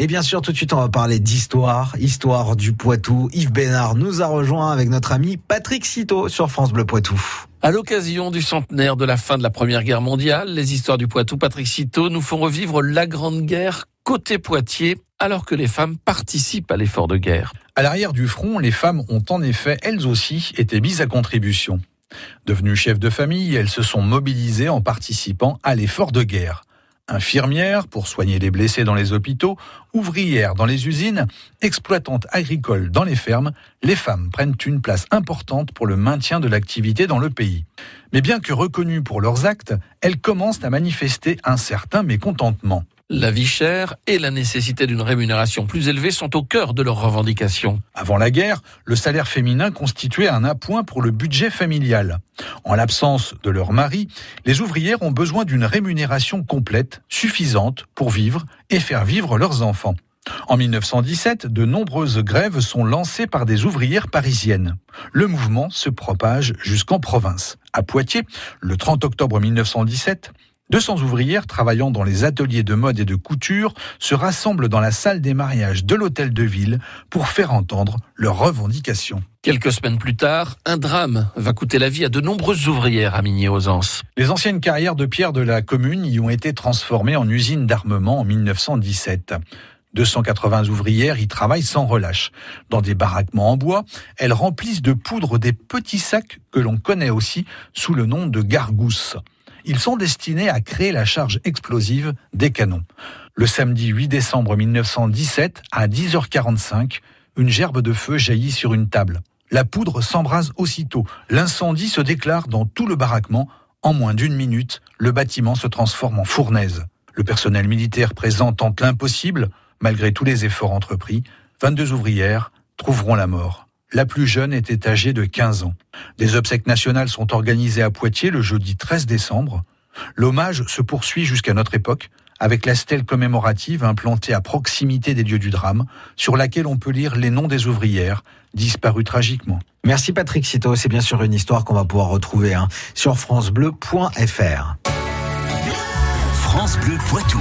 Et bien sûr, tout de suite, on va parler d'histoire, histoire du Poitou. Yves Bénard nous a rejoint avec notre ami Patrick Citeau sur France Bleu Poitou. À l'occasion du centenaire de la fin de la Première Guerre mondiale, les histoires du Poitou, Patrick Citeau, nous font revivre la Grande Guerre côté Poitiers, alors que les femmes participent à l'effort de guerre. À l'arrière du front, les femmes ont en effet, elles aussi, été mises à contribution. Devenues chefs de famille, elles se sont mobilisées en participant à l'effort de guerre infirmières pour soigner les blessés dans les hôpitaux, ouvrières dans les usines, exploitantes agricoles dans les fermes, les femmes prennent une place importante pour le maintien de l'activité dans le pays. Mais bien que reconnues pour leurs actes, elles commencent à manifester un certain mécontentement. La vie chère et la nécessité d'une rémunération plus élevée sont au cœur de leurs revendications. Avant la guerre, le salaire féminin constituait un appoint pour le budget familial. En l'absence de leur mari, les ouvrières ont besoin d'une rémunération complète, suffisante pour vivre et faire vivre leurs enfants. En 1917, de nombreuses grèves sont lancées par des ouvrières parisiennes. Le mouvement se propage jusqu'en province. À Poitiers, le 30 octobre 1917, 200 ouvrières travaillant dans les ateliers de mode et de couture se rassemblent dans la salle des mariages de l'hôtel de ville pour faire entendre leurs revendications. Quelques semaines plus tard, un drame va coûter la vie à de nombreuses ouvrières à Migné-aux-Anses. Les anciennes carrières de pierre de la commune y ont été transformées en usines d'armement en 1917. 280 ouvrières y travaillent sans relâche. Dans des baraquements en bois, elles remplissent de poudre des petits sacs que l'on connaît aussi sous le nom de gargousses. Ils sont destinés à créer la charge explosive des canons. Le samedi 8 décembre 1917, à 10h45, une gerbe de feu jaillit sur une table. La poudre s'embrase aussitôt. L'incendie se déclare dans tout le baraquement. En moins d'une minute, le bâtiment se transforme en fournaise. Le personnel militaire présent tente l'impossible. Malgré tous les efforts entrepris, 22 ouvrières trouveront la mort. La plus jeune était âgée de 15 ans. Des obsèques nationales sont organisées à Poitiers le jeudi 13 décembre. L'hommage se poursuit jusqu'à notre époque avec la stèle commémorative implantée à proximité des lieux du drame, sur laquelle on peut lire les noms des ouvrières disparues tragiquement. Merci Patrick Citeau, c'est bien sûr une histoire qu'on va pouvoir retrouver hein, sur francebleu.fr. France Bleu Poitou.